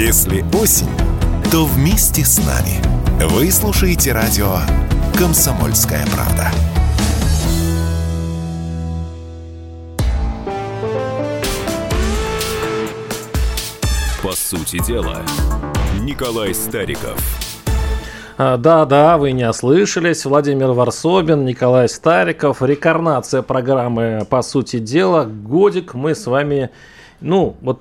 Если осень, то вместе с нами. Вы слушаете радио «Комсомольская правда». По сути дела, Николай Стариков. А, Да, да, вы не ослышались. Владимир Варсобин, Николай Стариков. Рекарнация программы «По сути дела». Годик мы с вами, ну, вот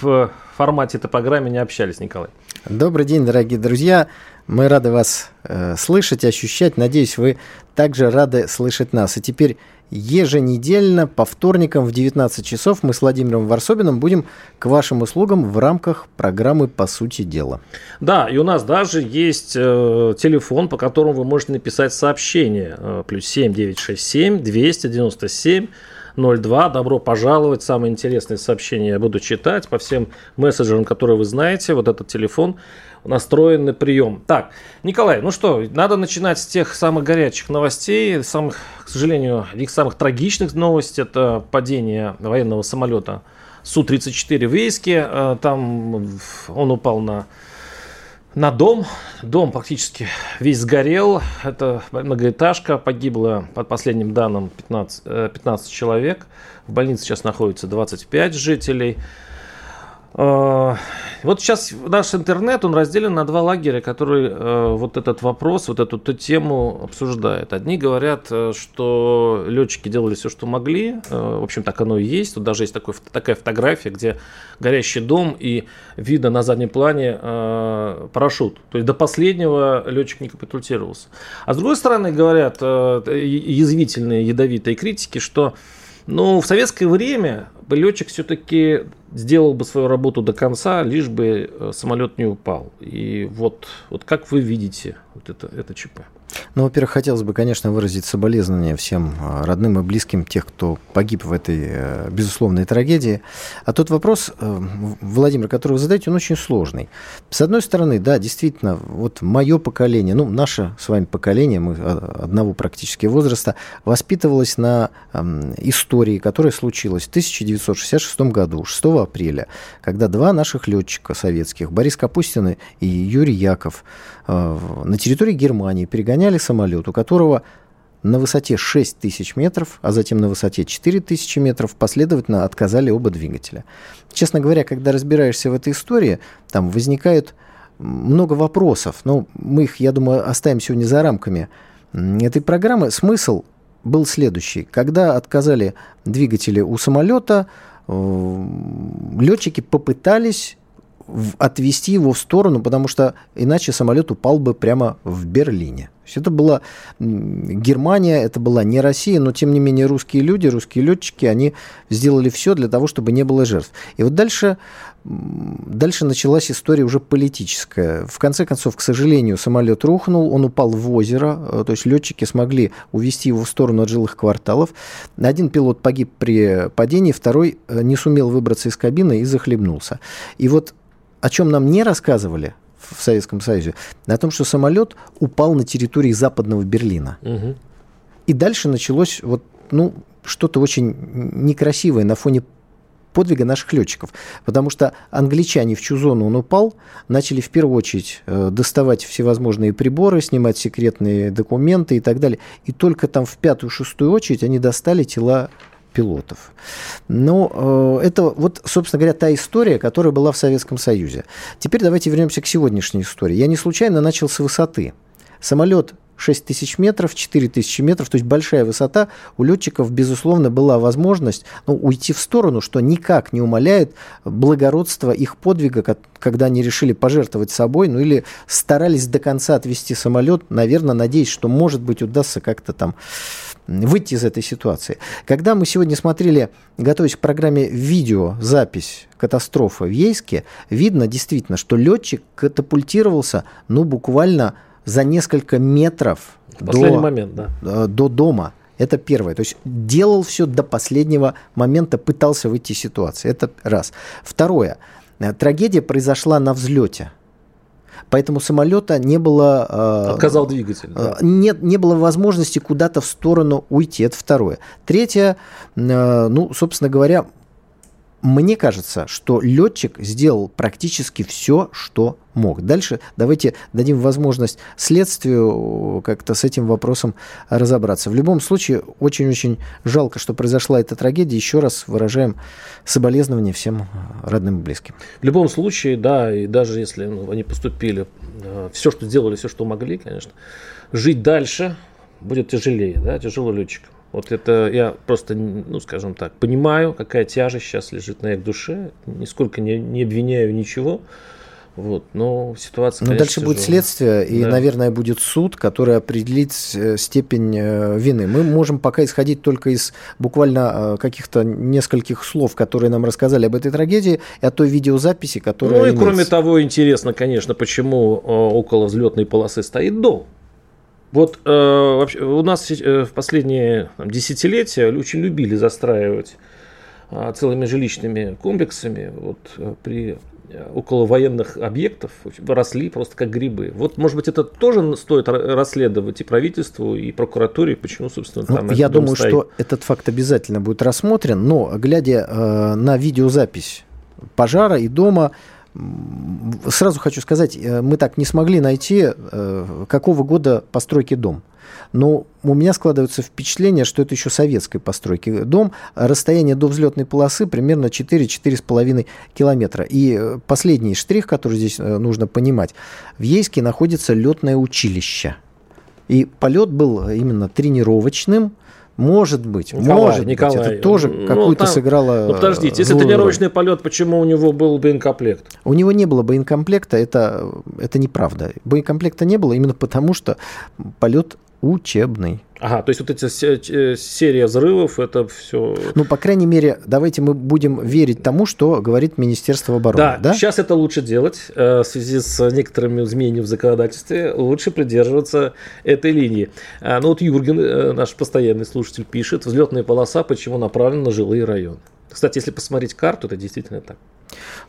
в формате этой программы не общались, Николай. Добрый день, дорогие друзья. Мы рады вас э, слышать, ощущать. Надеюсь, вы также рады слышать нас. И теперь еженедельно по вторникам в 19 часов мы с Владимиром Варсобиным будем к вашим услугам в рамках программы «По сути дела». Да, и у нас даже есть э, телефон, по которому вы можете написать сообщение. Э, плюс 7 967 297 02. Добро пожаловать. Самые интересные сообщения я буду читать по всем мессенджерам, которые вы знаете. Вот этот телефон настроен на прием. Так, Николай, ну что, надо начинать с тех самых горячих новостей, самых, к сожалению, их самых трагичных новостей. Это падение военного самолета Су-34 в Ейске. Э, Там он упал на на дом. Дом практически весь сгорел. Это многоэтажка. Погибло, по последним данным, 15, э, 15 человек. В больнице сейчас находится 25 жителей. Э, Вот сейчас наш интернет, он разделен на два лагеря, которые э, вот этот вопрос, вот эту ту тему обсуждают. Одни говорят, э, что летчики делали все, что могли. В общем, так оно и есть. Тут даже есть такой, такая фотография, где горящий дом и видно на заднем плане парашют. То есть до последнего летчик не капитулировался. А с другой стороны, говорят язвительные, ядовитые критики, что ну, в советское время летчик все-таки сделал бы свою работу до конца, лишь бы э, самолет не упал. И вот, вот как вы видите вот это, это ЧП? Ну, во-первых, хотелось бы, конечно, выразить соболезнования всем э, родным и близким тех, кто погиб в этой э, безусловной трагедии. А тот вопрос, э, Владимир, который вы задаете, он очень сложный. С одной стороны, да, действительно, вот мое поколение, ну, наше с вами поколение, мы а, одного практически возраста, воспитывалось на истории, которая случилась в 1966 году, 6 апреля, когда два наших летчика советских, Борис Капустин и Юрий Яков, на территории Германии перегоняли самолет, у которого на высоте 6 тысяч метров, а затем на высоте 4 тысячи метров последовательно отказали оба двигателя. Честно говоря, когда разбираешься в этой истории, там возникает много вопросов, но мы их, я думаю, оставим сегодня за рамками этой программы. Смысл был следующий. Когда отказали двигатели у самолета, летчики попытались отвести его в сторону, потому что иначе самолет упал бы прямо в Берлине. То есть это была Германия, это была не Россия, но тем не менее русские люди, русские летчики, они сделали все для того, чтобы не было жертв. И вот дальше, дальше началась история уже политическая. В конце концов, к сожалению, самолет рухнул, он упал в озеро, э, то есть летчики смогли увести его в сторону от жилых кварталов. Один пилот погиб при падении, второй э, не сумел выбраться из кабины и захлебнулся. И вот о чем нам не рассказывали в Советском Союзе, о том, что самолет упал на территории западного Берлина. И дальше началось вот, ну, что-то очень некрасивое на фоне подвига наших летчиков. Потому что англичане в чью зону он упал, начали в первую очередь э, доставать всевозможные приборы, снимать секретные документы и так далее. И только там в пятую-шестую очередь они достали тела пилотов. Но э, это вот, собственно говоря, та история, которая была в Советском Союзе. Теперь давайте вернемся к сегодняшней истории. Я не случайно начал с высоты. Самолет 6 тысяч метров, 4 тысячи метров, то есть большая высота. У летчиков, безусловно, была возможность ну, уйти в сторону, что никак не умаляет благородство их подвига, ко- когда они решили пожертвовать собой, ну или старались до конца отвести самолет, наверное, надеясь, что, может быть, удастся как-то там выйти из этой ситуации. Когда мы сегодня смотрели, готовясь к программе видео, запись катастрофы в Ейске, видно действительно, что летчик катапультировался, ну, буквально за несколько метров до, момент, да. э, до дома. Это первое. То есть делал все до последнего момента, пытался выйти из ситуации. Это раз. Второе. Э, Трагедия произошла на взлете. Поэтому самолета не было... э, Отказал двигатель. Э, Нет, не было возможности куда-то в сторону уйти. Это второе. Третье, э, ну, собственно говоря, мне кажется, что летчик сделал практически все, что мог. Дальше давайте дадим возможность следствию как-то с этим вопросом разобраться. В любом случае, очень-очень жалко, что произошла эта трагедия. Еще раз выражаем соболезнования всем родным и близким. В любом случае, да, и даже если ну, они поступили, э, все, что сделали, все, что могли, конечно, жить дальше будет тяжелее, да, тяжело летчикам. Вот это я просто, ну, скажем так, понимаю, какая тяжесть сейчас лежит на их душе. Нисколько не, не обвиняю ничего. Вот, но ситуация. Но дальше тяжелая. будет следствие, и, да. наверное, будет суд, который определит э, степень э, вины. Мы можем пока исходить только из буквально э, каких-то нескольких слов, которые нам рассказали об этой трагедии, и от той видеозаписи, которая. Ну и имеется. кроме того, интересно, конечно, почему около взлетной полосы стоит дом. Вот э, вообще, у нас э, в последние там, десятилетия очень любили застраивать э, целыми жилищными комплексами вот, э, при э, около военных объектов росли просто как грибы. Вот, может быть, это тоже стоит расследовать и правительству, и прокуратуре, почему, собственно, там ну, Я думаю, стоит. что этот факт обязательно будет рассмотрен, но глядя э, на видеозапись пожара и дома, Сразу хочу сказать, э, мы так не смогли найти, э, какого года постройки дом. Но у меня складывается впечатление, что это еще советской постройки дом. Расстояние до взлетной полосы примерно 4-4,5 километра. И э, последний штрих, который здесь нужно понимать. В Ейске находится летное училище. И полет был именно тренировочным, может быть, Николай, может Николай, быть, это тоже ну, какую-то сыграло. Ну подождите, если тренировочный полет, почему у него был боекомплект? У него не было боекомплекта, это, это неправда. Боекомплекта не было именно потому, что полет учебный. Ага, то есть вот эти э, серия взрывов, это все... Ну, по крайней мере, давайте мы будем верить тому, что говорит Министерство обороны. Да, да? сейчас это лучше делать. Э, в связи с некоторыми изменениями в законодательстве лучше придерживаться этой линии. А, ну вот Юрген, э, наш постоянный слушатель, пишет, взлетная полоса почему направлена на жилые районы. Кстати, если посмотреть карту, это действительно так.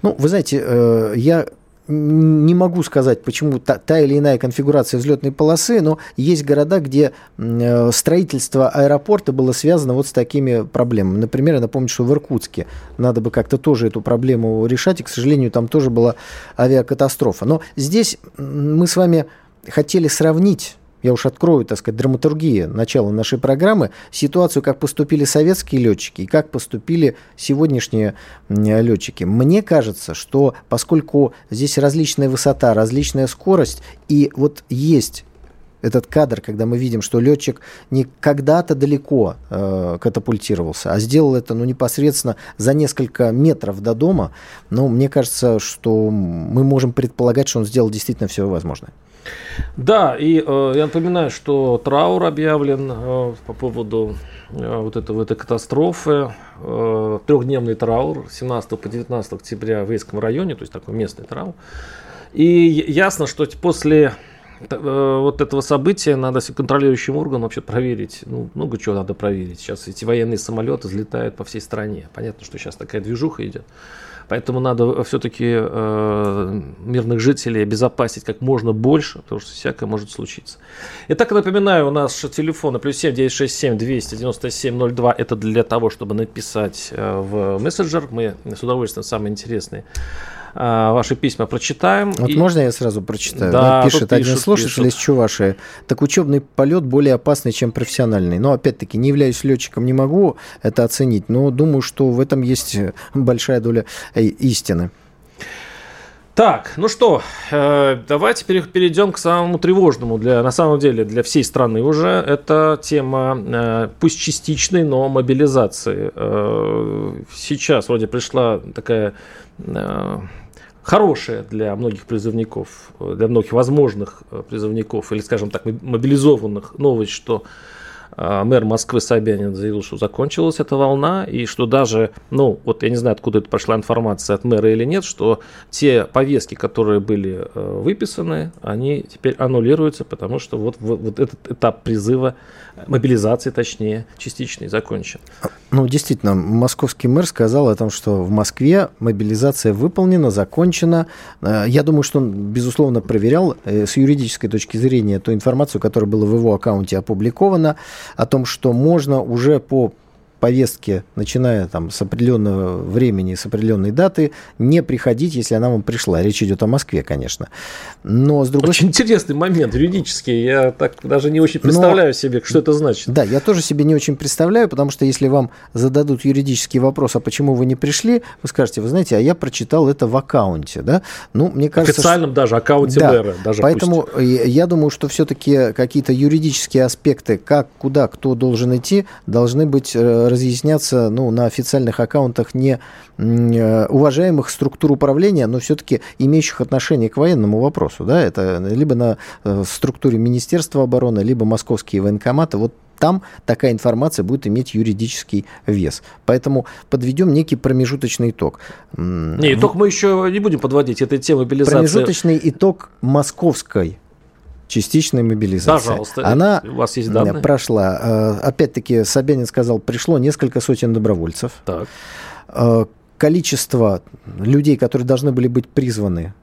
Ну, вы знаете, я не могу сказать, почему та, та или иная конфигурация взлетной полосы, но есть города, где э, строительство аэропорта было связано вот с такими проблемами. Например, я напомню, что в Иркутске надо бы как-то тоже эту проблему решать, и, к сожалению, там тоже была авиакатастрофа. Но здесь мы с вами хотели сравнить я уж открою, так сказать, драматургия начала нашей программы, ситуацию, как поступили советские летчики и как поступили сегодняшние летчики. Мне кажется, что поскольку здесь различная высота, различная скорость, и вот есть этот кадр, когда мы видим, что летчик не когда-то далеко э, катапультировался, а сделал это ну, непосредственно за несколько метров до дома, но мне кажется, что мы можем предполагать, что он сделал действительно все возможное. Да, и э, я напоминаю, что траур объявлен э, по поводу э, вот этого, этой катастрофы. Э, трехдневный траур 17 по 19 октября в Вейском районе, то есть такой местный траур. И ясно, что после э, вот этого события надо контролирующим органам вообще проверить. Ну, много чего надо проверить. Сейчас эти военные самолеты взлетают по всей стране. Понятно, что сейчас такая движуха идет. Поэтому надо все-таки э, мирных жителей обезопасить как можно больше, потому что всякое может случиться. Итак, напоминаю, у нас телефон плюс 7 967 297 02. Это для того, чтобы написать э, в мессенджер. Мы с удовольствием самые интересные ваши письма прочитаем. Вот и... можно я сразу прочитаю? Да, да пишет один слушатель из Чувашии. Так учебный полет более опасный, чем профессиональный. Но опять-таки не являюсь летчиком, не могу это оценить, но думаю, что в этом есть большая доля э, истины. Так, ну что, э, давайте перейдем к самому тревожному для, на самом деле, для всей страны уже. Это тема, э, пусть частичной, но мобилизации. Сейчас вроде пришла такая хорошая для многих призывников, для многих возможных э, призывников, или, скажем так, мобилизованных новость, что э, мэр Москвы Собянин заявил, что закончилась эта волна, и что даже, ну, вот я не знаю, откуда это пошла информация от мэра или нет, что те повестки, которые были э, выписаны, они теперь аннулируются, потому что вот, вот, вот этот этап призыва мобилизации, точнее, частичной, закончен. Ну, действительно, московский мэр сказал о том, что в Москве мобилизация выполнена, закончена. Э, я думаю, что он, безусловно, проверял э, с юридической точки зрения ту информацию, которая была в его аккаунте опубликована, о том, что можно уже по повестке, начиная там с определенного времени, с определенной даты, не приходить, если она вам пришла. Речь идет о Москве, конечно. Но с другой Очень интересный момент юридический. Я так даже не очень представляю Но, себе, что это значит. Да, я тоже себе не очень представляю, потому что если вам зададут юридический вопрос, а почему вы не пришли, вы скажете, вы знаете, а я прочитал это в аккаунте, да? Ну, мне кажется, официальном что... даже аккаунте да, Бэра, даже Поэтому пусть. я думаю, что все-таки какие-то юридические аспекты, как, куда, кто должен идти, должны быть э, разъясняться ну, на официальных аккаунтах не э, уважаемых структур управления, но все-таки имеющих отношение к военному вопросу. Да? Это либо на э, структуре Министерства обороны, либо московские военкоматы. Вот там такая информация будет иметь юридический вес. Поэтому подведем некий промежуточный итог. Не, итог мы еще не будем подводить, это тема мобилизации. Промежуточный итог московской частичной мобилизации. Пожалуйста, Она у вас есть данные? прошла. Э, опять-таки, Собянин сказал, пришло несколько сотен добровольцев. Так. Э, количество людей, которые должны были быть призваны,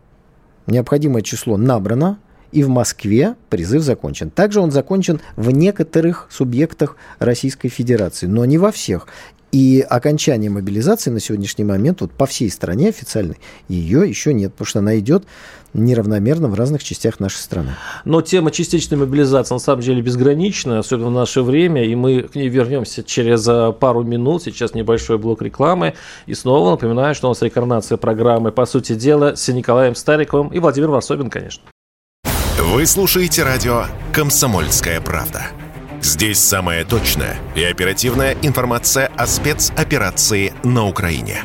необходимое число набрано и в Москве призыв закончен. Также он закончен в некоторых субъектах Российской Федерации, но не во всех. И окончание мобилизации на сегодняшний момент вот по всей стране официальной ее еще нет, потому что она идет неравномерно в разных частях нашей страны. Но тема частичной мобилизации на самом деле безгранична, особенно в наше время, и мы к ней вернемся через а, пару минут. Сейчас небольшой блок рекламы. И снова напоминаю, что у нас рекорнация программы «По сути дела» с Николаем Стариковым и Владимиром Варсобин, конечно. Вы слушаете радио «Комсомольская правда». Здесь самая точная и оперативная информация о спецоперации на Украине.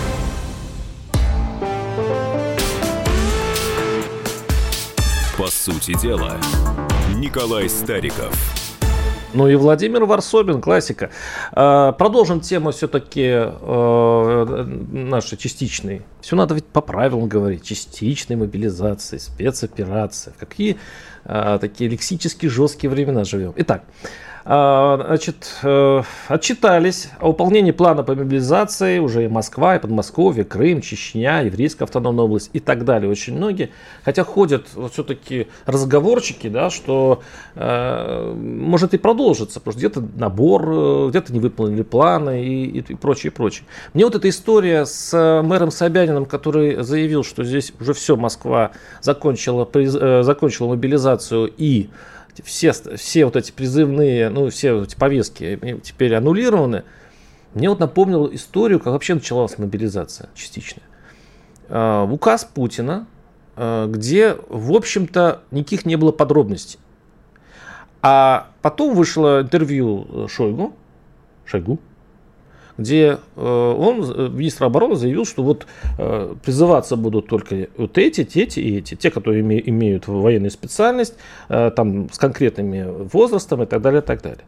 По сути дела, Николай Стариков. Ну и Владимир Варсобин, классика. А, продолжим тему все-таки э, нашей частичной. Все надо ведь по правилам говорить. Частичной мобилизации, спецоперации. Какие а, такие лексически жесткие времена живем. Итак, значит, э, отчитались о выполнении плана по мобилизации уже и Москва, и Подмосковье, Крым, Чечня, Еврейская автономная область и так далее. Очень многие. Хотя ходят вот все-таки разговорчики, да, что э, может и продолжится, потому что где-то набор, э, где-то не выполнили планы и, и, и прочее, прочее. Мне вот эта история с мэром Собяниным, который заявил, что здесь уже все, Москва закончила, закончила мобилизацию и все, все вот эти призывные, ну, все эти повестки теперь аннулированы. Мне вот напомнил историю, как вообще началась мобилизация частичная. А, указ Путина, а, где, в общем-то, никаких не было подробностей. А потом вышло интервью Шойгу, Шойгу, где э, он, э, министр обороны, заявил, что вот э, призываться будут только вот эти, эти и эти, те, которые имеют военную специальность, там с конкретными возрастом и так далее, и так далее.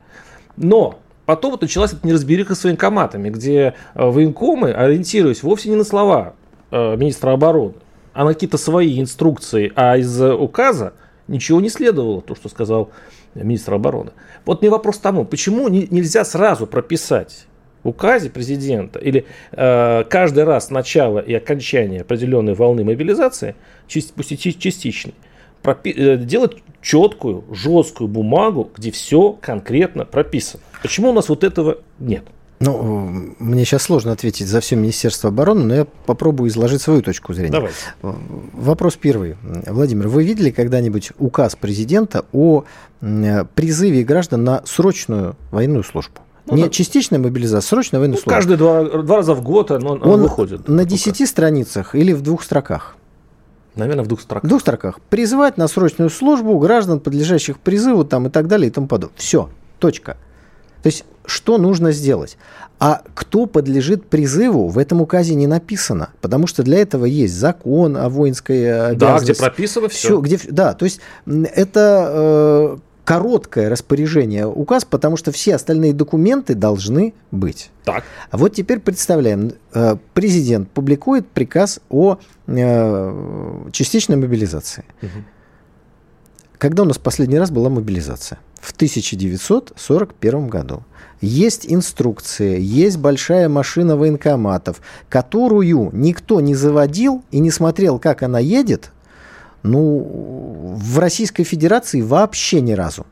Но потом вот началась эта неразбериха с военкоматами, где военкомы, ориентируясь вовсе не на слова министра обороны, а на какие-то свои инструкции, а из указа ничего не следовало, то, что сказал министр обороны. Вот мне вопрос тому, почему нельзя сразу прописать указе президента или э, каждый раз начало и окончание определенной волны мобилизации, пусть частичной, пропи- э, делать четкую, жесткую бумагу, где все конкретно прописано. Почему у нас вот этого нет? Ну, мне сейчас сложно ответить за все Министерство обороны, но я попробую изложить свою точку зрения. Давай. Вопрос первый. Владимир, вы видели когда-нибудь указ президента о призыве граждан на срочную военную службу? Ну, не да. частичная мобилизация, срочная военная ну, служба. Каждые два, два раза в год он, он, он выходит. На десяти страницах или в двух строках? Наверное, в двух строках. В двух строках. Призывать на срочную службу граждан, подлежащих призыву там, и так далее и тому подобное. Все. Точка. То есть, что нужно сделать? А кто подлежит призыву, в этом указе не написано, потому что для этого есть закон о воинской обязанности. Да, где прописано все. все где, да, то есть это э, короткое распоряжение, указ, потому что все остальные документы должны быть. Так. А вот теперь представляем, э, президент публикует приказ о э, частичной мобилизации. Угу. Когда у нас последний раз была мобилизация? В 1941 году. Есть инструкция, есть большая машина военкоматов, которую никто не заводил и не смотрел, как она едет, ну, в Российской Федерации вообще ни разу.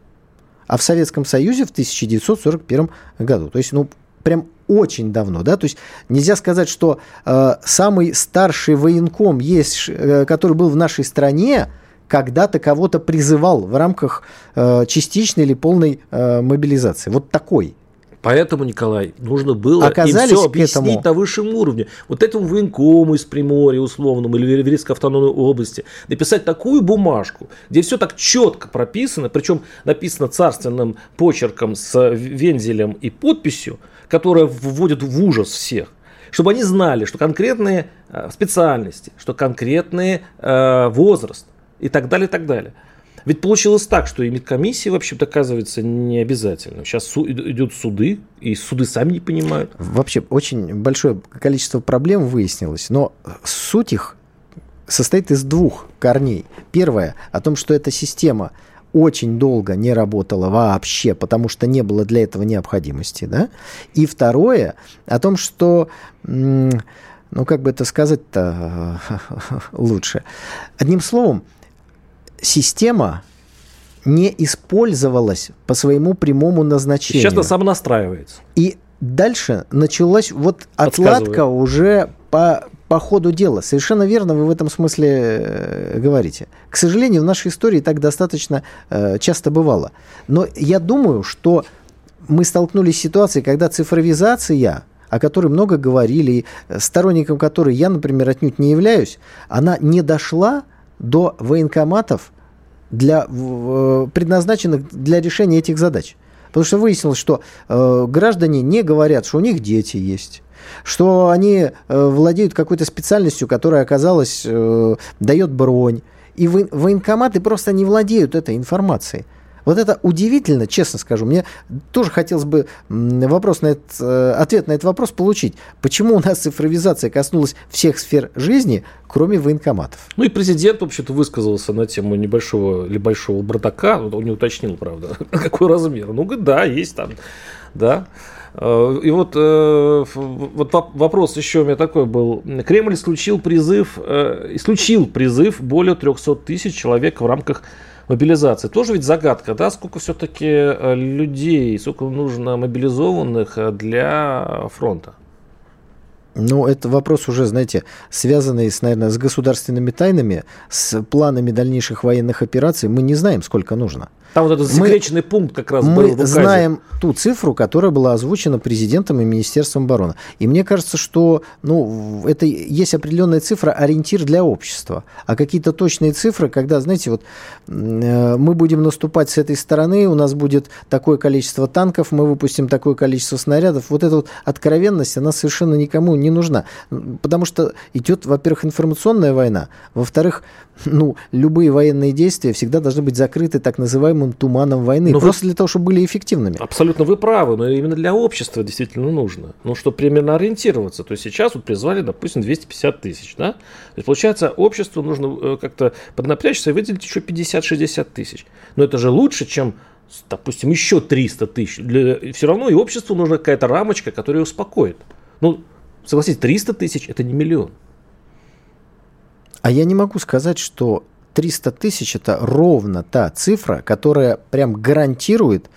А в Советском Союзе в 1941 году. То есть, ну, прям очень давно, да, то есть нельзя сказать, что э, самый старший военком есть, э, который был в нашей стране, когда-то кого-то призывал в рамках э, частичной или полной э, мобилизации. Вот такой. Поэтому, Николай, нужно было Оказались им все объяснить этому... на высшем уровне. Вот этому военкому из Приморья условному или Веревецкой автономной области написать такую бумажку, где все так четко прописано, причем написано царственным почерком с вензелем и подписью, которая вводит в ужас всех чтобы они знали, что конкретные э, специальности, что конкретный э, возраст и так далее, и так далее. Ведь получилось так, что и медкомиссии, вообще-то, оказывается, не обязательно. Сейчас су- идут суды, и суды сами не понимают. Вообще, очень большое количество проблем выяснилось, но суть их состоит из двух корней. Первое, о том, что эта система очень долго не работала вообще, потому что не было для этого необходимости. Да? И второе, о том, что, ну как бы это сказать-то лучше. Одним словом, система не использовалась по своему прямому назначению. Сейчас она самонастраивается. И дальше началась вот отладка уже по, по ходу дела. Совершенно верно вы в этом смысле э, говорите. К сожалению, в нашей истории так достаточно э, часто бывало. Но я думаю, что мы столкнулись с ситуацией, когда цифровизация о которой много говорили, сторонником которой я, например, отнюдь не являюсь, она не дошла до военкоматов, для, предназначенных для решения этих задач. Потому что выяснилось, что э, граждане не говорят, что у них дети есть, что они э, владеют какой-то специальностью, которая оказалась, э, дает бронь. И военкоматы просто не владеют этой информацией. Вот это удивительно, честно скажу. Мне тоже хотелось бы вопрос на этот, э, ответ на этот вопрос получить. Почему у нас цифровизация коснулась всех сфер жизни, кроме военкоматов? Ну и президент, вообще-то, высказался на тему небольшого или большого бардака. Он не уточнил, правда, какой размер. Ну, да, есть там, да. Э, и вот, э, вот вопрос еще у меня такой был. Кремль исключил призыв, исключил призыв более 300 тысяч человек в рамках мобилизации. Тоже ведь загадка, да, сколько все-таки э, людей, сколько нужно мобилизованных э, для фронта? Ну, это вопрос уже, знаете, связанный, с, наверное, с государственными тайнами, с планами дальнейших военных операций. Мы не знаем, сколько нужно. Там вот этот засекреченный мы, пункт как раз мы был Мы знаем ту цифру, которая была озвучена президентом и Министерством обороны. И мне кажется, что ну, это есть определенная цифра, ориентир для общества. А какие-то точные цифры, когда, знаете, вот э, мы будем наступать с этой стороны, у нас будет такое количество танков, мы выпустим такое количество снарядов. Вот эта вот откровенность, она совершенно никому не нужна. Потому что идет, во-первых, информационная война, во-вторых, ну, любые военные действия всегда должны быть закрыты так называемым туманом войны, но просто вы... для того, чтобы были эффективными. Абсолютно вы правы, но именно для общества действительно нужно. Ну, чтобы примерно ориентироваться. То есть сейчас вот призвали, допустим, 250 тысяч, да? То есть, получается, обществу нужно э, как-то поднапрячься и выделить еще 50-60 тысяч. Но это же лучше, чем допустим, еще 300 тысяч. Для... Все равно и обществу нужна какая-то рамочка, которая успокоит. Ну, согласитесь, 300 тысяч – это не миллион. А я не могу сказать, что 300 тысяч – это ровно та цифра, которая прям гарантирует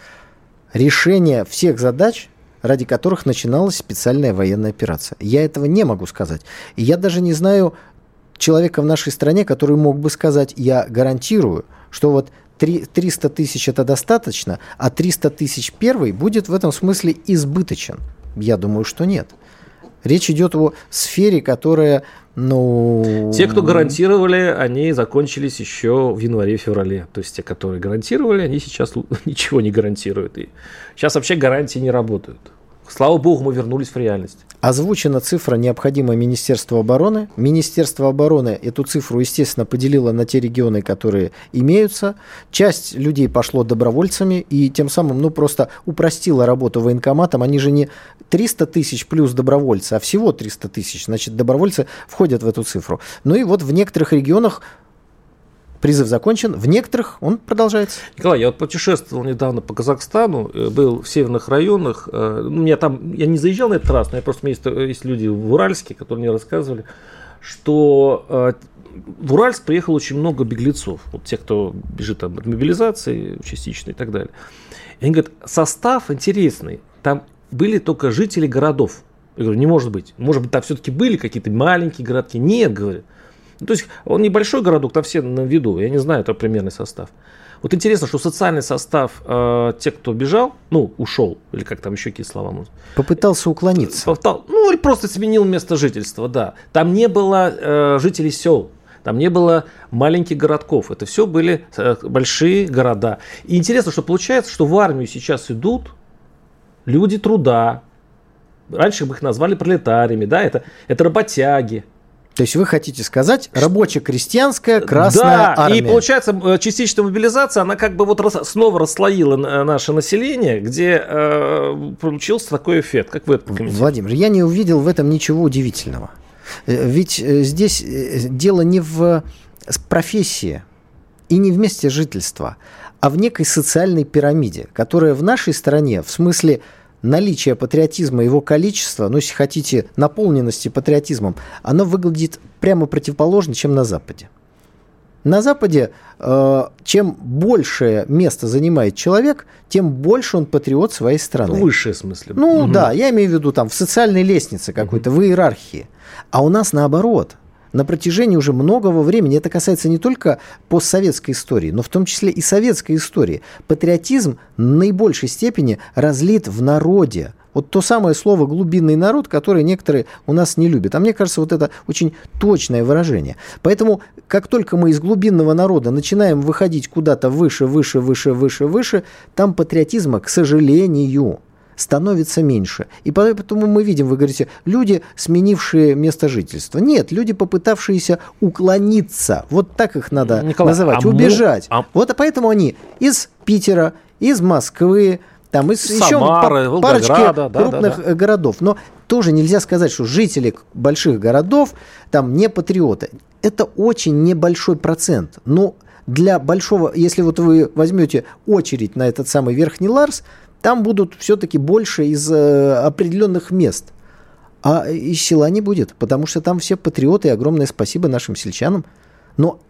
решение всех задач, ради которых начиналась специальная военная операция. Я этого не могу сказать. И я даже не знаю человека в нашей стране, который мог бы сказать, я гарантирую, что вот 300 тысяч это достаточно, а 300 тысяч первый будет в этом смысле избыточен. Я думаю, что нет. Речь идет о сфере, которая ну... Те, кто гарантировали, они закончились еще в январе-феврале. То есть те, которые гарантировали, они сейчас ничего не гарантируют. И сейчас вообще гарантии не работают. Слава богу, мы вернулись в реальность. Озвучена цифра, необходимая Министерству обороны. Министерство обороны эту цифру, естественно, поделило на те регионы, которые имеются. Часть людей пошло добровольцами и тем самым, ну, просто упростила работу военкоматам. Они же не 300 тысяч плюс добровольцы, а всего 300 тысяч. Значит, добровольцы входят в эту цифру. Ну и вот в некоторых регионах призыв закончен, в некоторых он продолжается. Николай, я вот путешествовал недавно по Казахстану, э, был в северных районах, э, ну, меня там, я не заезжал на этот раз, но я просто, у есть, э, есть люди в Уральске, которые мне рассказывали, что в Уральск приехало очень много беглецов, вот те, кто бежит там, от мобилизации частичной и так далее. И они говорят, состав интересный, там были только жители городов. Я говорю, не может быть. Может быть, там все-таки были какие-то маленькие городки. Нет, говорят. Ну, то есть он небольшой городок, там все на виду, я не знаю, это примерный состав. Вот интересно, что социальный состав э, тех, кто бежал, ну, ушел, или как там еще какие слова можно. Попытался уклониться. Попытал, ну, или просто сменил место жительства, да. Там не было э, жителей сел, там не было маленьких городков. Это все были э, большие города. И интересно, что получается, что в армию сейчас идут люди труда. Раньше бы их назвали пролетариями, да, это, это работяги. То есть вы хотите сказать рабоче-крестьянская красная да, армия? и получается э, частичная мобилизация, она как бы вот рас, снова расслоила э, наше население, где э, получился такой эффект. Как вы это комментируете? Владимир, я не увидел в этом ничего удивительного. Э, ведь здесь дело не в профессии и не в месте жительства, а в некой социальной пирамиде, которая в нашей стране, в смысле наличие патриотизма, его количество, ну, если хотите, наполненности патриотизмом, оно выглядит прямо противоположно, чем на Западе. На Западе, э, чем большее место занимает человек, тем больше он патриот своей страны. Высшее смысле. Ну угу. да, я имею в виду там в социальной лестнице какой-то, угу. в иерархии. А у нас наоборот – на протяжении уже многого времени, это касается не только постсоветской истории, но в том числе и советской истории, патриотизм в наибольшей степени разлит в народе. Вот то самое слово «глубинный народ», которое некоторые у нас не любят. А мне кажется, вот это очень точное выражение. Поэтому, как только мы из глубинного народа начинаем выходить куда-то выше, выше, выше, выше, выше, там патриотизма, к сожалению, становится меньше. И поэтому мы видим, вы говорите, люди, сменившие место жительства. Нет, люди, попытавшиеся уклониться. Вот так их надо Николай, называть, а убежать. Мы... А... Вот поэтому они из Питера, из Москвы, там из Самары, еще парочки да, крупных да, да. городов. Но тоже нельзя сказать, что жители больших городов там не патриоты. Это очень небольшой процент. Но для большого, если вот вы возьмете очередь на этот самый Верхний Ларс, там будут все-таки больше из э, определенных мест. А из села не будет, потому что там все патриоты, и огромное спасибо нашим сельчанам. Но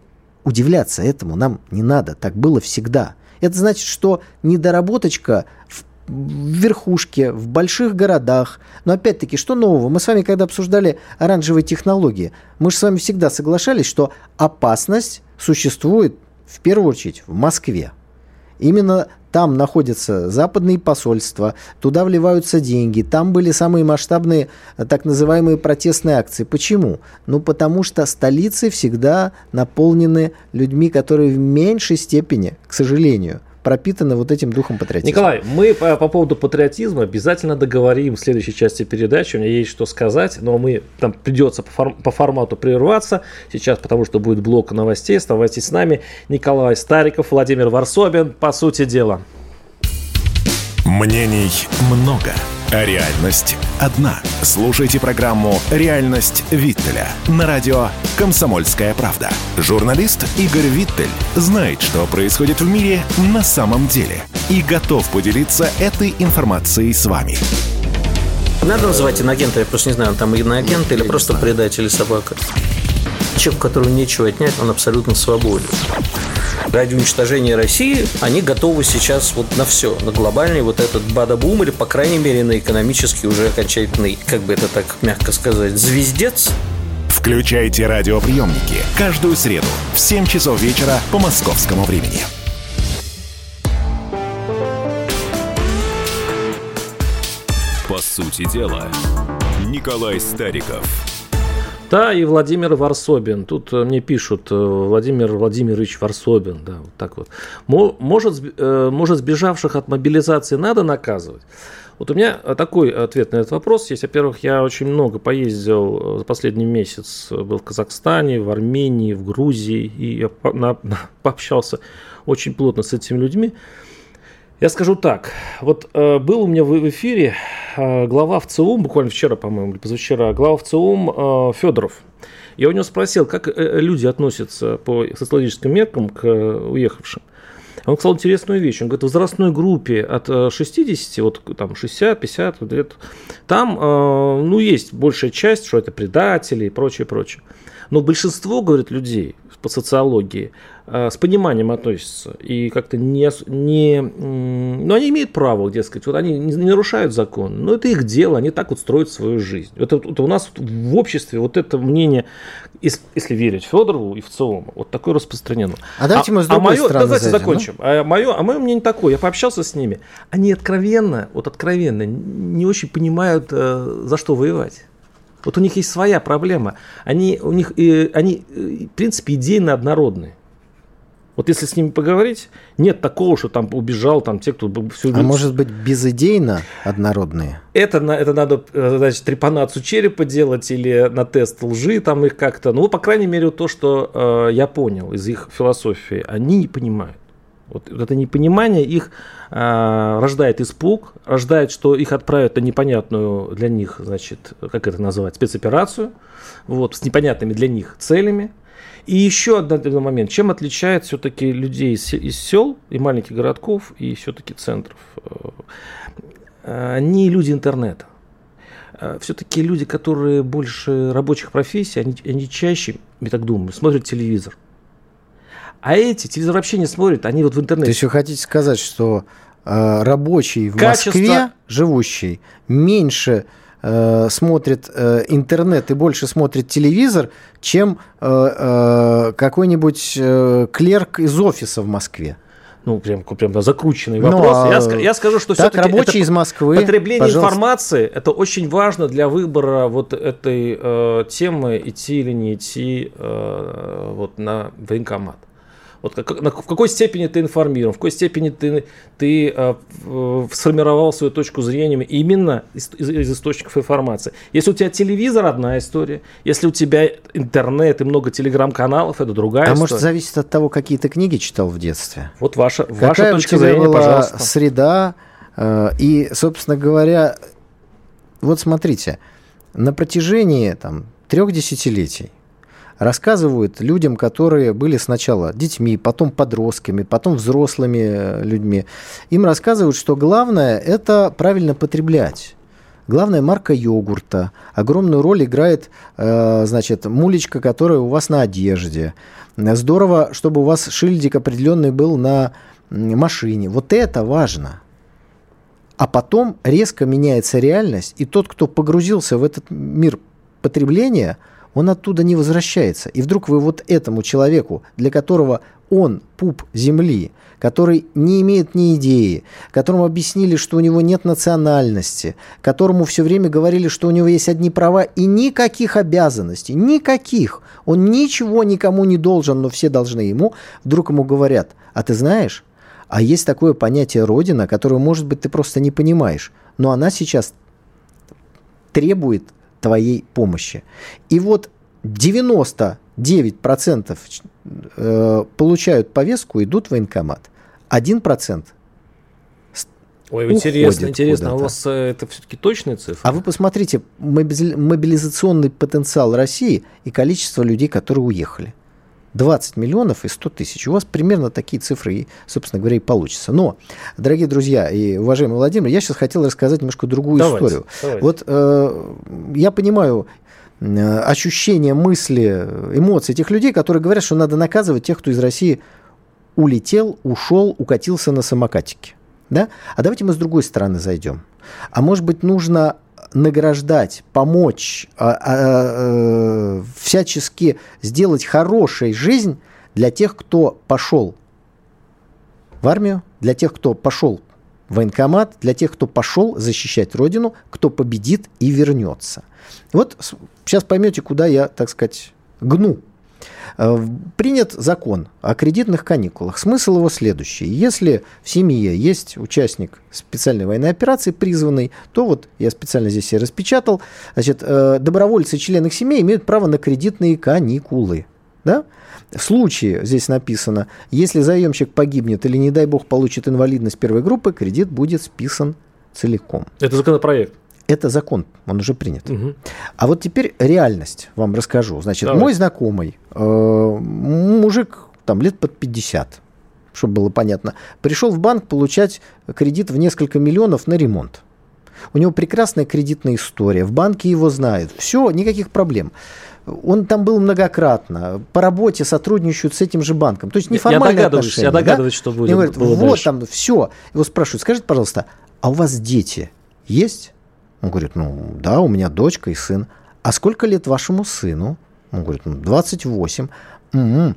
удивляться этому нам не надо, так было всегда. Это значит, что недоработочка в в верхушке, в больших городах. Но опять-таки, что нового? Мы с вами, когда обсуждали оранжевые технологии, мы же с вами всегда соглашались, что опасность существует в первую очередь в Москве. Именно там находятся западные посольства, туда вливаются деньги, там были самые масштабные так называемые протестные акции. Почему? Ну, потому что столицы всегда наполнены людьми, которые в меньшей степени, к сожалению, пропитаны вот этим духом патриотизма. Николай, мы по, по поводу патриотизма обязательно договорим в следующей части передачи. У меня есть что сказать, но мы там придется по, фор, по формату прерваться сейчас, потому что будет блок новостей. Оставайтесь с нами. Николай Стариков, Владимир Варсобин. По сути дела. Мнений много. А реальность одна. Слушайте программу «Реальность Виттеля» на радио «Комсомольская правда». Журналист Игорь Виттель знает, что происходит в мире на самом деле и готов поделиться этой информацией с вами. Надо называть инагента, я просто не знаю, он там иноагент или просто предатель собака. Человек, которого нечего отнять, он абсолютно свободен ради уничтожения России, они готовы сейчас вот на все, на глобальный вот этот бадабум или, по крайней мере, на экономический уже окончательный, как бы это так мягко сказать, звездец. Включайте радиоприемники каждую среду в 7 часов вечера по московскому времени. По сути дела, Николай Стариков – Да, и Владимир Варсобин. Тут э, мне пишут, э, Владимир Владимирович Варсобин, да, вот так вот. Может, э, может сбежавших от мобилизации надо наказывать? Вот у меня такой ответ на этот вопрос есть. Во-первых, я очень много поездил за последний месяц. Был в Казахстане, в Армении, в Грузии. И я пообщался очень плотно с этими людьми. Я скажу так, вот э, был у меня в, в эфире э, глава ВЦУМ, буквально вчера, по-моему, или позавчера, глава ВЦУМ э, Федоров. Я у него спросил, как э, люди относятся по социологическим меркам к э, уехавшим. Он сказал интересную вещь. Он говорит, в возрастной группе от 60, э, вот там 60, 50 лет, там, э, ну, есть большая часть, что это предатели и прочее, прочее. Но большинство, говорит, людей по социологии э, с пониманием относятся и как-то не, не ну, они имеют право, дескать, вот они не нарушают закон, но это их дело, они так вот строят свою жизнь. Это, это у нас в обществе вот это мнение, если, если верить Федорову и в целом, вот такое распространено. А давайте мы с а другой а мое, стороны давайте зайдем, закончим. Да? А мое, а мое мнение такое, я пообщался с ними, они откровенно, вот откровенно не очень понимают, э, за что воевать. Вот у них есть своя проблема. Они, у них, э, они, э, в принципе, идейно однородны. Вот если с ними поговорить, нет такого, что там убежал там те, кто все. А может быть безидейно однородные? Это, это надо, э, значит, трепанацию черепа делать или на тест лжи там их как-то. Ну, по крайней мере, то, что э, я понял из их философии, они не понимают. Вот, вот это непонимание их э, рождает испуг, рождает, что их отправят на непонятную для них, значит, как это называть, спецоперацию, вот, с непонятными для них целями. И еще один момент. Чем отличает все-таки людей из, из сел и маленьких городков и все-таки центров? Э, они люди интернета. Э, все-таки люди, которые больше рабочих профессий, они, они чаще, я так думаю, смотрят телевизор. А эти телевизор вообще не смотрят, они вот в интернете. То есть вы хотите сказать, что э, рабочий в Качество... Москве, живущий, меньше э, смотрит э, интернет и больше смотрит телевизор, чем э, э, какой-нибудь э, клерк из офиса в Москве? ну, прям, прям да, закрученный ну, вопрос. Ну, а я, я скажу, что все-таки рабочие из Москвы, потребление пожалуйста. информации это очень важно для выбора вот этой э, темы идти или не идти э, вот на военкомат. Вот как, на, в какой степени ты информирован, в какой степени ты, ты э, сформировал свою точку зрения именно из, из, из источников информации. Если у тебя телевизор, одна история. Если у тебя интернет и много телеграм-каналов, это другая а история. А может, зависит от того, какие ты книги читал в детстве? Вот ваша, Какая ваша точка зрения, была пожалуйста. среда. Э, и, собственно говоря, вот смотрите, на протяжении там, трех десятилетий рассказывают людям, которые были сначала детьми, потом подростками, потом взрослыми э, людьми. Им рассказывают, что главное – это правильно потреблять. Главная марка йогурта. Огромную роль играет, э, значит, мулечка, которая у вас на одежде. Здорово, чтобы у вас шильдик определенный был на машине. Вот это важно. А потом резко меняется реальность, и тот, кто погрузился в этот мир потребления – он оттуда не возвращается. И вдруг вы вот этому человеку, для которого он пуп земли, который не имеет ни идеи, которому объяснили, что у него нет национальности, которому все время говорили, что у него есть одни права и никаких обязанностей, никаких. Он ничего никому не должен, но все должны ему. Вдруг ему говорят, а ты знаешь, а есть такое понятие Родина, которое, может быть, ты просто не понимаешь, но она сейчас требует твоей помощи. И вот 99% э, получают повестку, идут в военкомат. 1% Ой, интересно, интересно, а у вас э, это все-таки точные цифры? А вы посмотрите мобилизационный потенциал России и количество людей, которые уехали. 20 миллионов и 100 тысяч. У вас примерно такие цифры, собственно говоря, и получится. Но, дорогие друзья и уважаемый Владимир, я сейчас хотел рассказать немножко другую давайте, историю. Давайте. Вот э, я понимаю э, ощущения, мысли, эмоции этих людей, которые говорят, что надо наказывать тех, кто из России улетел, ушел, укатился на самокатике. Да? А давайте мы с другой стороны зайдем. А может быть, нужно награждать, помочь, а, а, а, всячески сделать хорошей жизнь для тех, кто пошел в армию, для тех, кто пошел Военкомат для тех, кто пошел защищать Родину, кто победит и вернется. Вот сейчас поймете, куда я, так сказать, гну. Э, принят закон о кредитных каникулах. Смысл его следующий. Если в семье есть участник специальной военной операции, призванный, то вот я специально здесь все распечатал, значит, э, добровольцы члены семей имеют право на кредитные каникулы. Да? В случае, здесь написано, если заемщик погибнет или, не дай бог, получит инвалидность первой группы, кредит будет списан целиком. Это законопроект. Это закон, он уже принят. Угу. А вот теперь реальность вам расскажу. Значит, Давай. мой знакомый, э, мужик там лет под 50, чтобы было понятно, пришел в банк получать кредит в несколько миллионов на ремонт. У него прекрасная кредитная история, в банке его знают, все, никаких проблем. Он там был многократно, по работе сотрудничают с этим же банком. То есть неформальные я догадываюсь, отношения. Я догадываюсь, да? что будет. И говорит, вот дальше. там все. Его спрашивают, скажите, пожалуйста, а у вас дети есть? Он говорит, ну да, у меня дочка и сын. А сколько лет вашему сыну? Он говорит, ну 28. Угу.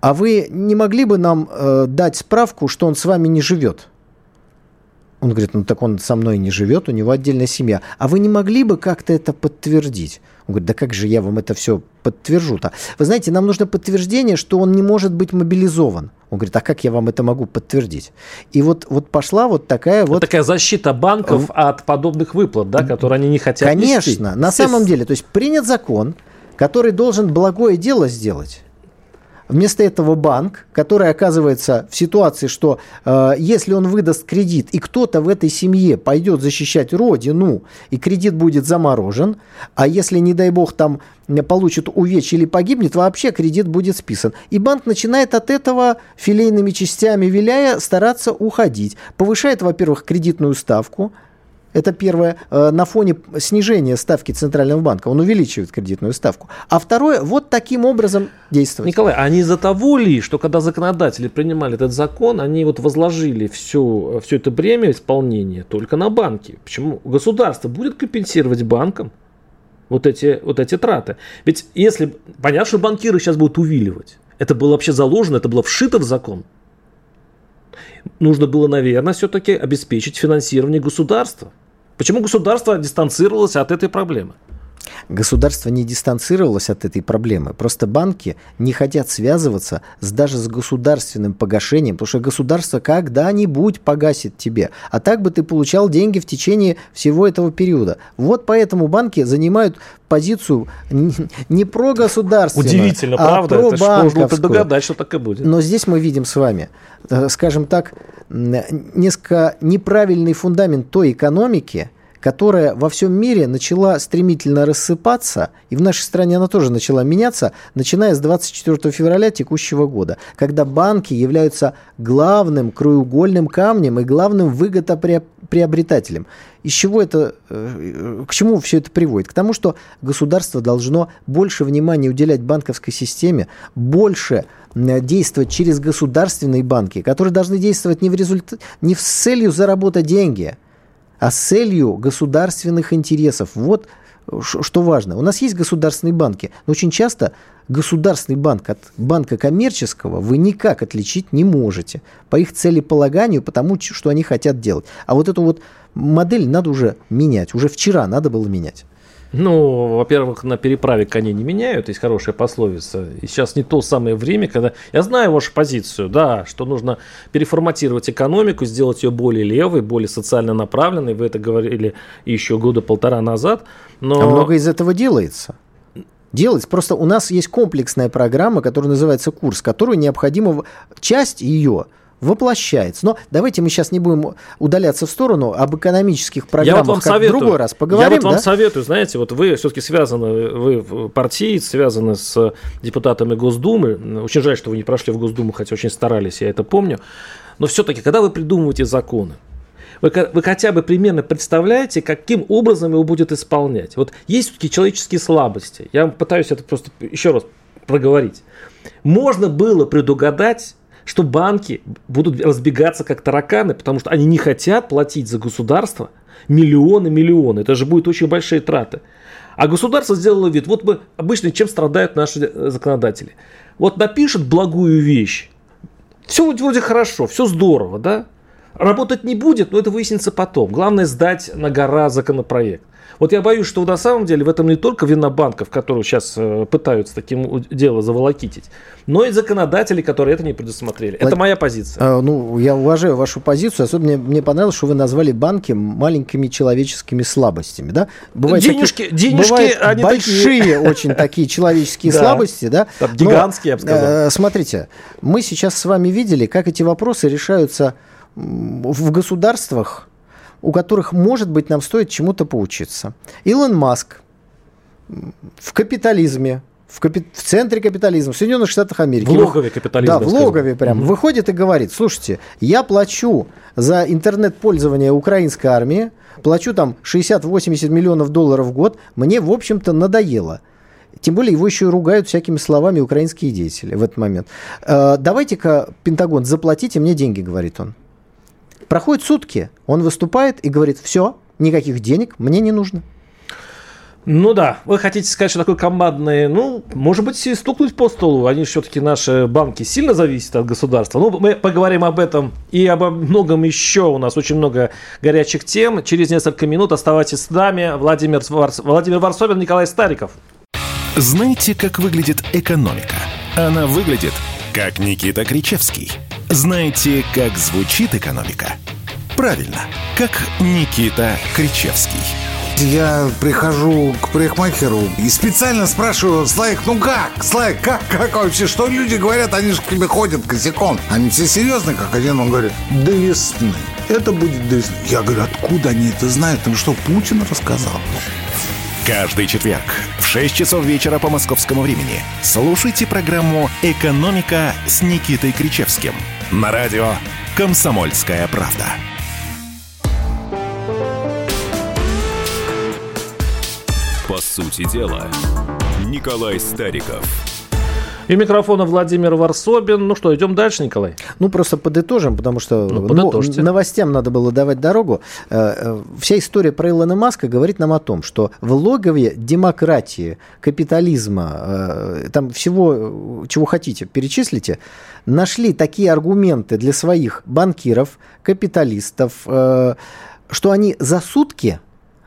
А вы не могли бы нам э, дать справку, что он с вами не живет? Он говорит, ну так он со мной не живет, у него отдельная семья. А вы не могли бы как-то это подтвердить? Он говорит, да как же я вам это все подтвержу-то? Вы знаете, нам нужно подтверждение, что он не может быть мобилизован. Он говорит, а как я вам это могу подтвердить? И вот, вот пошла вот такая вот... Такая защита банков от подобных выплат, да, которые они не хотят Конечно, нести. на самом деле. То есть принят закон, который должен благое дело сделать. Вместо этого банк, который оказывается в ситуации, что э, если он выдаст кредит, и кто-то в этой семье пойдет защищать родину, и кредит будет заморожен, а если, не дай бог, там получит увечье или погибнет, вообще кредит будет списан. И банк начинает от этого филейными частями виляя стараться уходить. Повышает, во-первых, кредитную ставку, это первое, э, на фоне снижения ставки Центрального банка. Он увеличивает кредитную ставку. А второе, вот таким образом действовать. Николай, а не из-за того ли, что когда законодатели принимали этот закон, они вот возложили все, все это бремя исполнения только на банки? Почему? Государство будет компенсировать банкам вот эти, вот эти траты. Ведь если... Понятно, что банкиры сейчас будут увиливать. Это было вообще заложено, это было вшито в закон. Нужно было, наверное, все-таки обеспечить финансирование государства. Почему государство дистанцировалось от этой проблемы? Государство не дистанцировалось от этой проблемы. Просто банки не хотят связываться с, даже с государственным погашением, потому что государство когда-нибудь погасит тебе. А так бы ты получал деньги в течение всего этого периода. Вот поэтому банки занимают позицию не про государственную, Удивительно, а правда? про Это можно предугадать, что так и будет. Но здесь мы видим с вами, э, скажем так, несколько неправильный фундамент той экономики, которая во всем мире начала стремительно рассыпаться, и в нашей стране она тоже начала меняться, начиная с 24 февраля текущего года, когда банки являются главным краеугольным камнем и главным выгодоприобретателем. Из чего это, э, к чему все это приводит? К тому, что государство должно больше внимания уделять банковской системе, больше действовать через государственные банки, которые должны действовать не, в результ... не с целью заработать деньги, а с целью государственных интересов. Вот что важно. У нас есть государственные банки, но очень часто государственный банк от банка коммерческого вы никак отличить не можете по их целеполаганию, потому что они хотят делать. А вот эту вот модель надо уже менять. Уже вчера надо было менять. Ну, во-первых, на переправе коней не меняют, есть хорошая пословица. И сейчас не то самое время, когда... Я знаю вашу позицию, да, что нужно переформатировать экономику, сделать ее более левой, более социально направленной. Вы это говорили еще года полтора назад. Но... А много из этого делается делать. Просто у нас есть комплексная программа, которая называется курс, которую необходимо часть ее воплощается. Но давайте мы сейчас не будем удаляться в сторону об экономических программах, я вот вам как советую, в другой раз поговорим. Я вот вам да? советую, знаете, вот вы все-таки связаны, вы партии, связаны с депутатами Госдумы. Очень жаль, что вы не прошли в Госдуму, хотя очень старались, я это помню. Но все-таки, когда вы придумываете законы, вы, вы хотя бы примерно представляете, каким образом его будет исполнять. Вот есть все-таки человеческие слабости. Я пытаюсь это просто еще раз проговорить. Можно было предугадать что банки будут разбегаться как тараканы, потому что они не хотят платить за государство миллионы, миллионы. Это же будет очень большие траты. А государство сделало вид, вот мы обычно чем страдают наши э, законодатели. Вот напишут благую вещь, все вроде хорошо, все здорово, да? Работать не будет, но это выяснится потом. Главное сдать на гора законопроект. Вот я боюсь, что на самом деле в этом не только вина банков, которые сейчас э, пытаются таким дело заволокитить, но и законодатели, которые это не предусмотрели. Это моя позиция. А, ну, я уважаю вашу позицию. Особенно мне, понравилось, что вы назвали банки маленькими человеческими слабостями. Да? Бывают денежки, такие, денежки бывают они большие такие... очень такие человеческие слабости. Да? Гигантские, я бы сказал. Э, смотрите, мы сейчас с вами видели, как эти вопросы решаются в государствах, у которых, может быть, нам стоит чему-то поучиться. Илон Маск в капитализме, в, капи... в центре капитализма, в Соединенных Штатах Америки. В логове капитализма. Да, в логове прям. Угу. Выходит и говорит, слушайте, я плачу за интернет-пользование украинской армии, плачу там 60-80 миллионов долларов в год, мне, в общем-то, надоело. Тем более его еще и ругают всякими словами украинские деятели в этот момент. Э, давайте-ка, Пентагон, заплатите мне деньги, говорит он. Проходят сутки, он выступает и говорит, все, никаких денег мне не нужно. Ну да, вы хотите сказать, что такой командный, ну, может быть, и стукнуть по столу. Они все-таки, наши банки, сильно зависят от государства. Ну, мы поговорим об этом и обо многом еще. У нас очень много горячих тем. Через несколько минут оставайтесь с нами. Владимир, Варс... Владимир Варсобин, Николай Стариков. Знаете, как выглядит экономика? Она выглядит, как Никита Кричевский – знаете, как звучит экономика? Правильно, как Никита Кричевский. Я прихожу к парикмахеру и специально спрашиваю, Слайк, ну как? Слайк, как, как вообще? Что люди говорят? Они же к тебе ходят косяком. Они все серьезные, как один. Он говорит, до весны. Это будет до весны. Я говорю, откуда они это знают? Им что, Путин рассказал? Каждый четверг в 6 часов вечера по московскому времени слушайте программу «Экономика» с Никитой Кричевским на радио «Комсомольская правда». По сути дела, Николай Стариков – и микрофона Владимир Варсобин. Ну что, идем дальше, Николай? Ну, просто подытожим, потому что ну, ну, новостям надо было давать дорогу. Э, э, вся история про Илона Маска говорит нам о том, что в логове демократии, капитализма, э, там всего, чего хотите, перечислите, нашли такие аргументы для своих банкиров, капиталистов, что они за сутки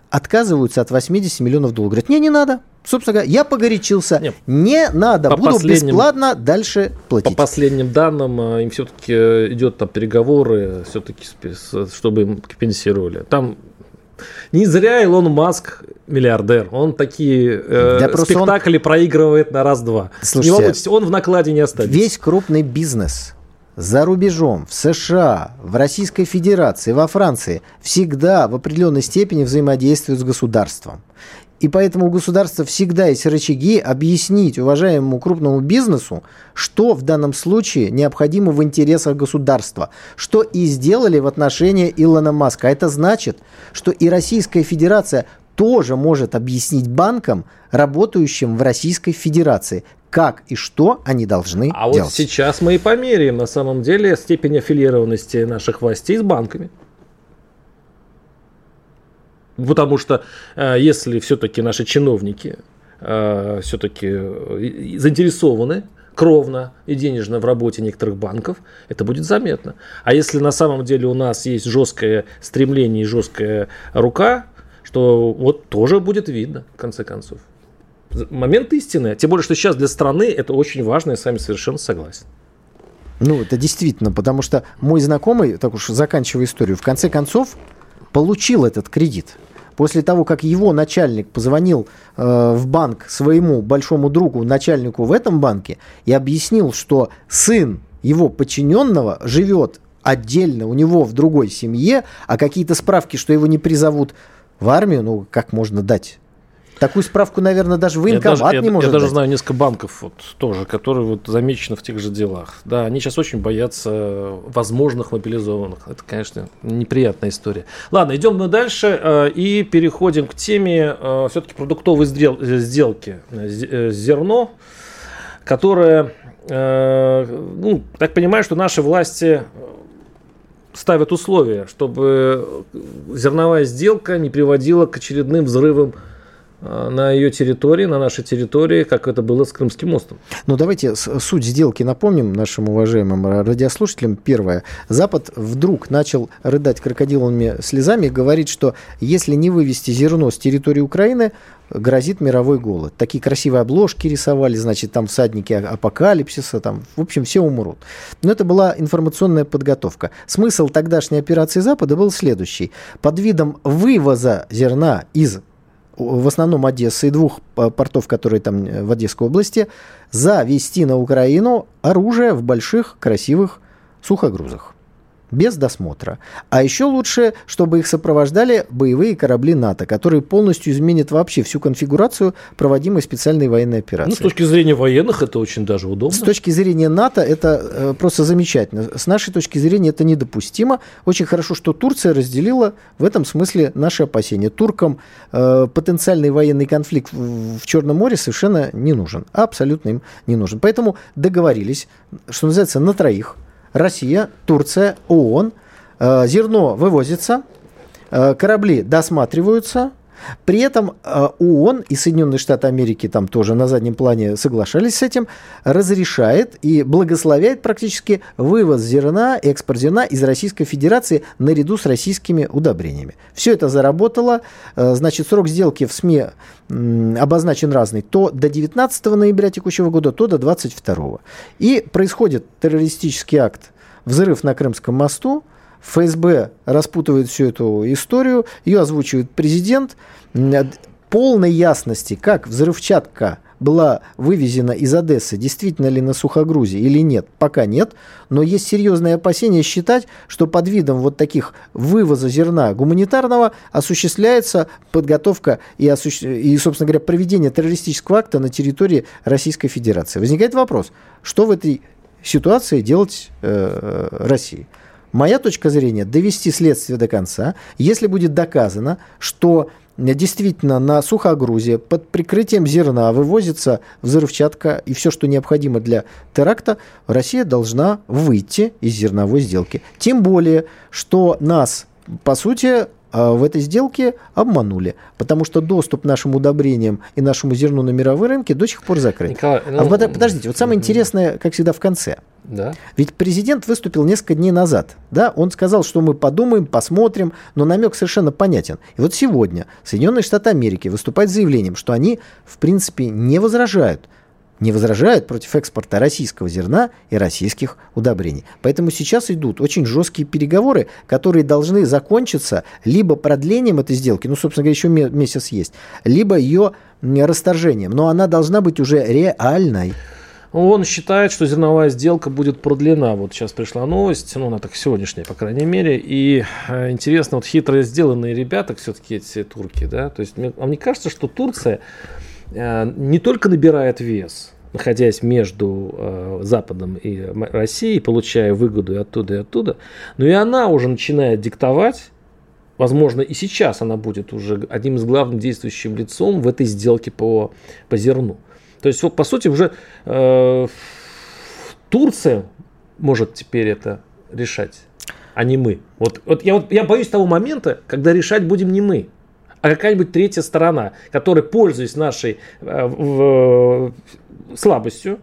отказываются от 80 миллионов долларов. Говорят, не, не надо, собственно говоря, я погорячился. Нет. Не надо, по буду бесплатно дальше платить. По последним данным, э, им все-таки э, идет там переговоры, все-таки, чтобы им компенсировали. Там не зря Илон Маск миллиардер. Он такие э, да спектакли он... проигрывает на раз-два. Слушайте, не волнуйтесь, он в накладе не останется. Весь крупный бизнес за рубежом, в США, в Российской Федерации, во Франции всегда в определенной степени взаимодействуют с государством. И поэтому у государства всегда есть рычаги объяснить уважаемому крупному бизнесу, что в данном случае необходимо в интересах государства, что и сделали в отношении Илона Маска. Это значит, что и Российская Федерация тоже может объяснить банкам, работающим в Российской Федерации, как и что они должны а делать. А вот сейчас мы и померяем на самом деле степень аффилированности наших властей с банками. Потому что э, если все-таки наши чиновники э, все-таки э, заинтересованы кровно и денежно в работе некоторых банков, это будет заметно. А если на самом деле у нас есть жесткое стремление и жесткая рука, что вот тоже будет видно, в конце концов. Момент истины. Тем более, что сейчас для страны это очень важно, я с вами совершенно согласен. Ну, это действительно, потому что мой знакомый, так уж заканчивая историю, в конце концов получил этот кредит после того, как его начальник позвонил э, в банк своему большому другу, начальнику в этом банке, и объяснил, что сын его подчиненного живет отдельно у него в другой семье, а какие-то справки, что его не призовут в армию, ну, как можно дать? Такую справку, наверное, даже военкомат я даже, не я, может Я даже дать. знаю несколько банков вот, тоже, которые вот замечены в тех же делах. Да, они сейчас очень боятся возможных мобилизованных. Это, конечно, неприятная история. Ладно, идем мы дальше э, и переходим к теме э, все-таки продуктовой сдел- сделки. Э, зерно, которое, э, ну, так понимаю, что наши власти ставят условия, чтобы зерновая сделка не приводила к очередным взрывам э, на ее территории, на нашей территории, как это было с Крымским мостом. Ну, давайте суть сделки напомним нашим уважаемым радиослушателям. Первое. Запад вдруг начал рыдать крокодиловыми слезами и говорит, что если не вывести зерно с территории Украины, грозит мировой голод. Такие красивые обложки рисовали, значит, там всадники апокалипсиса, там, в общем, все умрут. Но это была информационная подготовка. Смысл тогдашней операции Запада был следующий. Под видом вывоза зерна из в основном Одессы и двух портов, которые там э, в Одесской области, завести на Украину оружие в больших красивых сухогрузах без досмотра. А еще лучше, чтобы их сопровождали боевые корабли НАТО, которые полностью изменят вообще всю конфигурацию проводимой специальной военной операции. Ну, с точки зрения военных это очень даже удобно. С точки зрения НАТО это э, просто замечательно. С нашей точки зрения это недопустимо. Очень хорошо, что Турция разделила в этом смысле наши опасения. Туркам э, потенциальный военный конфликт в, в Черном море совершенно не нужен. Абсолютно им не нужен. Поэтому договорились, что называется, на троих – Россия, Турция, ООН. Э, зерно вывозится, э, корабли досматриваются, при этом э, ООН и Соединенные Штаты Америки там тоже на заднем плане соглашались с этим, разрешает и благословляет практически вывоз зерна, экспорт зерна из Российской Федерации наряду с российскими удобрениями. Все это заработало. Значит, срок сделки в СМИ обозначен разный. То до 19 ноября текущего года, то до 22. И происходит террористический акт взрыв на Крымском мосту, ФСБ распутывает всю эту историю, ее озвучивает президент. Полной ясности, как взрывчатка была вывезена из Одессы, действительно ли на сухогрузе или нет, пока нет. Но есть серьезные опасения считать, что под видом вот таких вывоза зерна гуманитарного осуществляется подготовка и, осуществ... и собственно говоря, проведение террористического акта на территории Российской Федерации. Возникает вопрос, что в этой ситуации делать э, России? Моя точка зрения – довести следствие до конца. Если будет доказано, что действительно на сухогрузе под прикрытием зерна вывозится взрывчатка и все, что необходимо для теракта, Россия должна выйти из зерновой сделки. Тем более, что нас, по сути, в этой сделке обманули, потому что доступ к нашим удобрениям и нашему зерну на мировые рынки до сих пор закрыт. Николай, ну, а подождите, вот самое интересное, как всегда, в конце. Да. Ведь президент выступил несколько дней назад. Да? Он сказал, что мы подумаем, посмотрим, но намек совершенно понятен. И вот сегодня Соединенные Штаты Америки выступают с заявлением, что они, в принципе, не возражают не возражают против экспорта российского зерна и российских удобрений. Поэтому сейчас идут очень жесткие переговоры, которые должны закончиться либо продлением этой сделки, ну, собственно говоря, еще месяц есть, либо ее расторжением. Но она должна быть уже реальной. Он считает, что зерновая сделка будет продлена. Вот сейчас пришла новость, ну, она так сегодняшняя, по крайней мере. И э, интересно, вот хитро сделанные ребята, все-таки эти турки, да, то есть мне, а мне кажется, что Турция не только набирает вес, находясь между э, Западом и Россией, получая выгоду и оттуда, и оттуда, но и она уже начинает диктовать, возможно, и сейчас она будет уже одним из главных действующим лицом в этой сделке по, по зерну. То есть, вот, по сути, уже э, Турция может теперь это решать, а не мы. Вот, вот, я, вот я боюсь того момента, когда решать будем не мы а какая-нибудь третья сторона, которая, пользуясь нашей э, в, слабостью,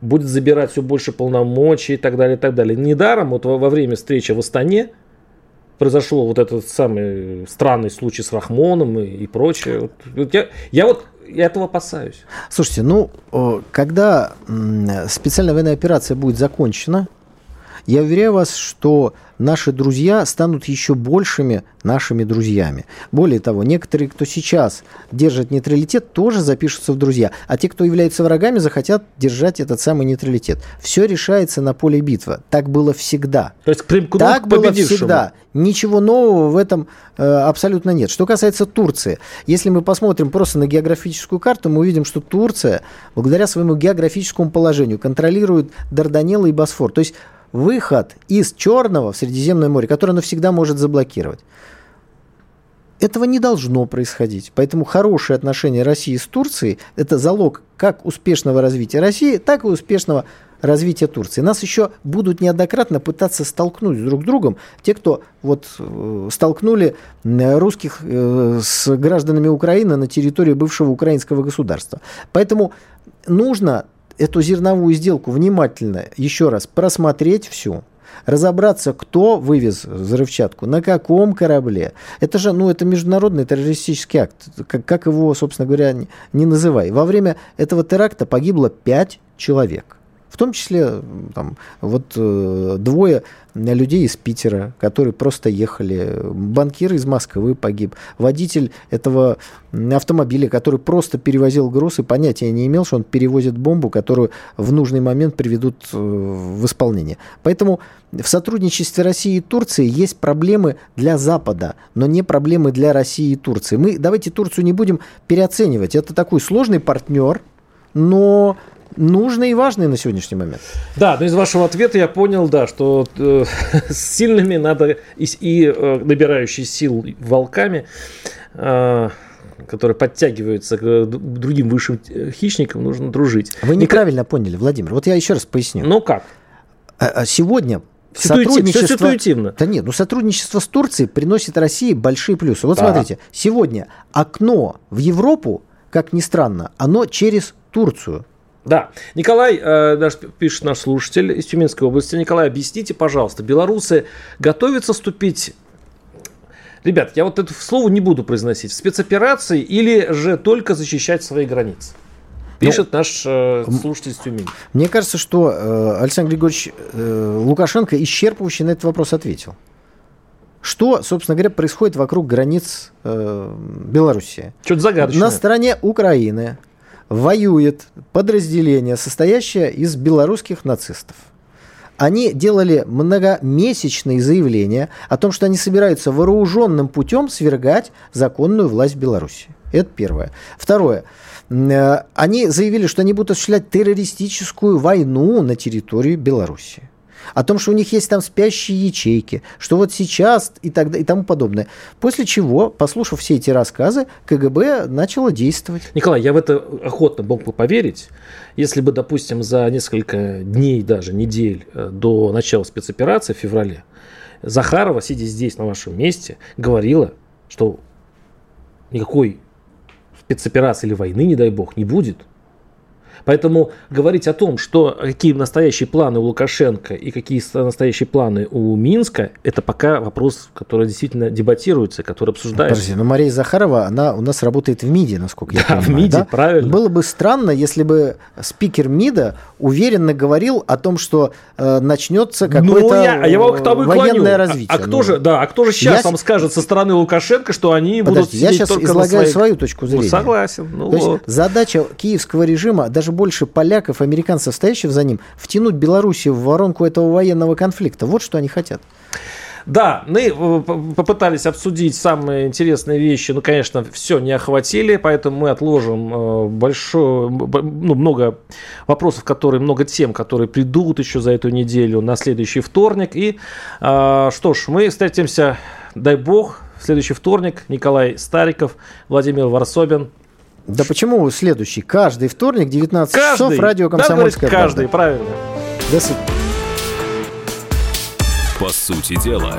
будет забирать все больше полномочий и так далее, и так далее. Недаром вот во, во время встречи в Астане произошел вот этот самый странный случай с Рахмоном и, и прочее. Вот, я, я вот я этого опасаюсь. Слушайте, ну, когда специальная военная операция будет закончена, я уверяю вас, что наши друзья станут еще большими нашими друзьями. Более того, некоторые, кто сейчас держит нейтралитет, тоже запишутся в друзья. А те, кто являются врагами, захотят держать этот самый нейтралитет. Все решается на поле битвы. Так было всегда. То есть примкнут так было всегда. Ничего нового в этом э, абсолютно нет. Что касается Турции, если мы посмотрим просто на географическую карту, мы увидим, что Турция, благодаря своему географическому положению, контролирует Дарданеллы и Босфор. То есть выход из Черного в Средиземное море, которое навсегда может заблокировать. Этого не должно происходить. Поэтому хорошие отношения России с Турцией – это залог как успешного развития России, так и успешного развития Турции. Нас еще будут неоднократно пытаться столкнуть друг с другом те, кто вот э, столкнули русских э, с гражданами Украины на территории бывшего украинского государства. Поэтому нужно эту зерновую сделку внимательно еще раз просмотреть всю, разобраться, кто вывез взрывчатку, на каком корабле. Это же, ну, это международный террористический акт, как, как его, собственно говоря, не, не называй. Во время этого теракта погибло пять человек. В том числе там, вот э, двое людей из Питера, которые просто ехали. Банкир из Москвы погиб. Водитель этого автомобиля, который просто перевозил груз и понятия не имел, что он перевозит бомбу, которую в нужный момент приведут э, в исполнение. Поэтому в сотрудничестве России и Турции есть проблемы для Запада, но не проблемы для России и Турции. Мы давайте Турцию не будем переоценивать. Это такой сложный партнер, но нужный и важный на сегодняшний момент. Да, но из вашего ответа я понял, да, что э, с сильными надо и, и э, набирающие сил волками, э, которые подтягиваются к другим высшим э, хищникам, нужно дружить. Вы неправильно поняли, Владимир. Вот я еще раз поясню. Ну как? А, а сегодня сотрудничество... Ситуативно. Да нет, ну сотрудничество с Турцией приносит России большие плюсы. Вот а. смотрите, сегодня окно в Европу, как ни странно, оно через Турцию. Да, Николай, э, наш, пишет наш слушатель из Тюменской области. Николай, объясните, пожалуйста, белорусы готовятся вступить Ребят, я вот это слово не буду произносить. В спецоперации или же только защищать свои границы? Пишет ну, наш э, слушатель из Тюмени. Мне кажется, что э, Александр Григорьевич э, Лукашенко исчерпывающе на этот вопрос ответил. Что, собственно говоря, происходит вокруг границ э, Белоруссии? Что-то загадочное. На стороне Украины воюет подразделение, состоящее из белорусских нацистов. Они делали многомесячные заявления о том, что они собираются вооруженным путем свергать законную власть Беларуси. Это первое. Второе. Э, они заявили, что они будут осуществлять террористическую войну на территории Беларуси о том, что у них есть там спящие ячейки, что вот сейчас и, так, и тому подобное. После чего, послушав все эти рассказы, КГБ начало действовать. Николай, я в это охотно мог бы поверить, если бы, допустим, за несколько дней, даже недель э, до начала спецоперации в феврале, Захарова, сидя здесь на вашем месте, говорила, что никакой спецоперации или войны, не дай бог, не будет. Поэтому говорить о том, что какие настоящие планы у Лукашенко и какие настоящие планы у Минска, это пока вопрос, который действительно дебатируется, который обсуждается. Подожди, но Мария Захарова, она у нас работает в МИДе, насколько я да, понимаю. в МИДе, да? правильно. Было бы странно, если бы спикер МИДа уверенно говорил о том, что э, начнется ну, какое-то ну, я, я военное развитие. А, а кто ну, же, да, а кто же сейчас я... вам скажет со стороны Лукашенко, что они Подожди, будут я сейчас излагаю своих... свою точку зрения. Ну, согласен. Ну, То вот. есть задача киевского режима, даже даже больше поляков, американцев, стоящих за ним, втянуть Белоруссию в воронку этого военного конфликта. Вот что они хотят. Да, мы э, попытались обсудить самые интересные вещи, но, конечно, все не охватили, поэтому мы отложим э, большое, ну, много вопросов, которые, много тем, которые придут еще за эту неделю на следующий вторник. И э, что ж, мы встретимся, дай бог, в следующий вторник. Николай Стариков, Владимир Варсобин. Да почему следующий? Каждый вторник, 19 каждый. часов, радио «Комсомольская да, Каждый, правда. правильно. До свидания. По сути дела.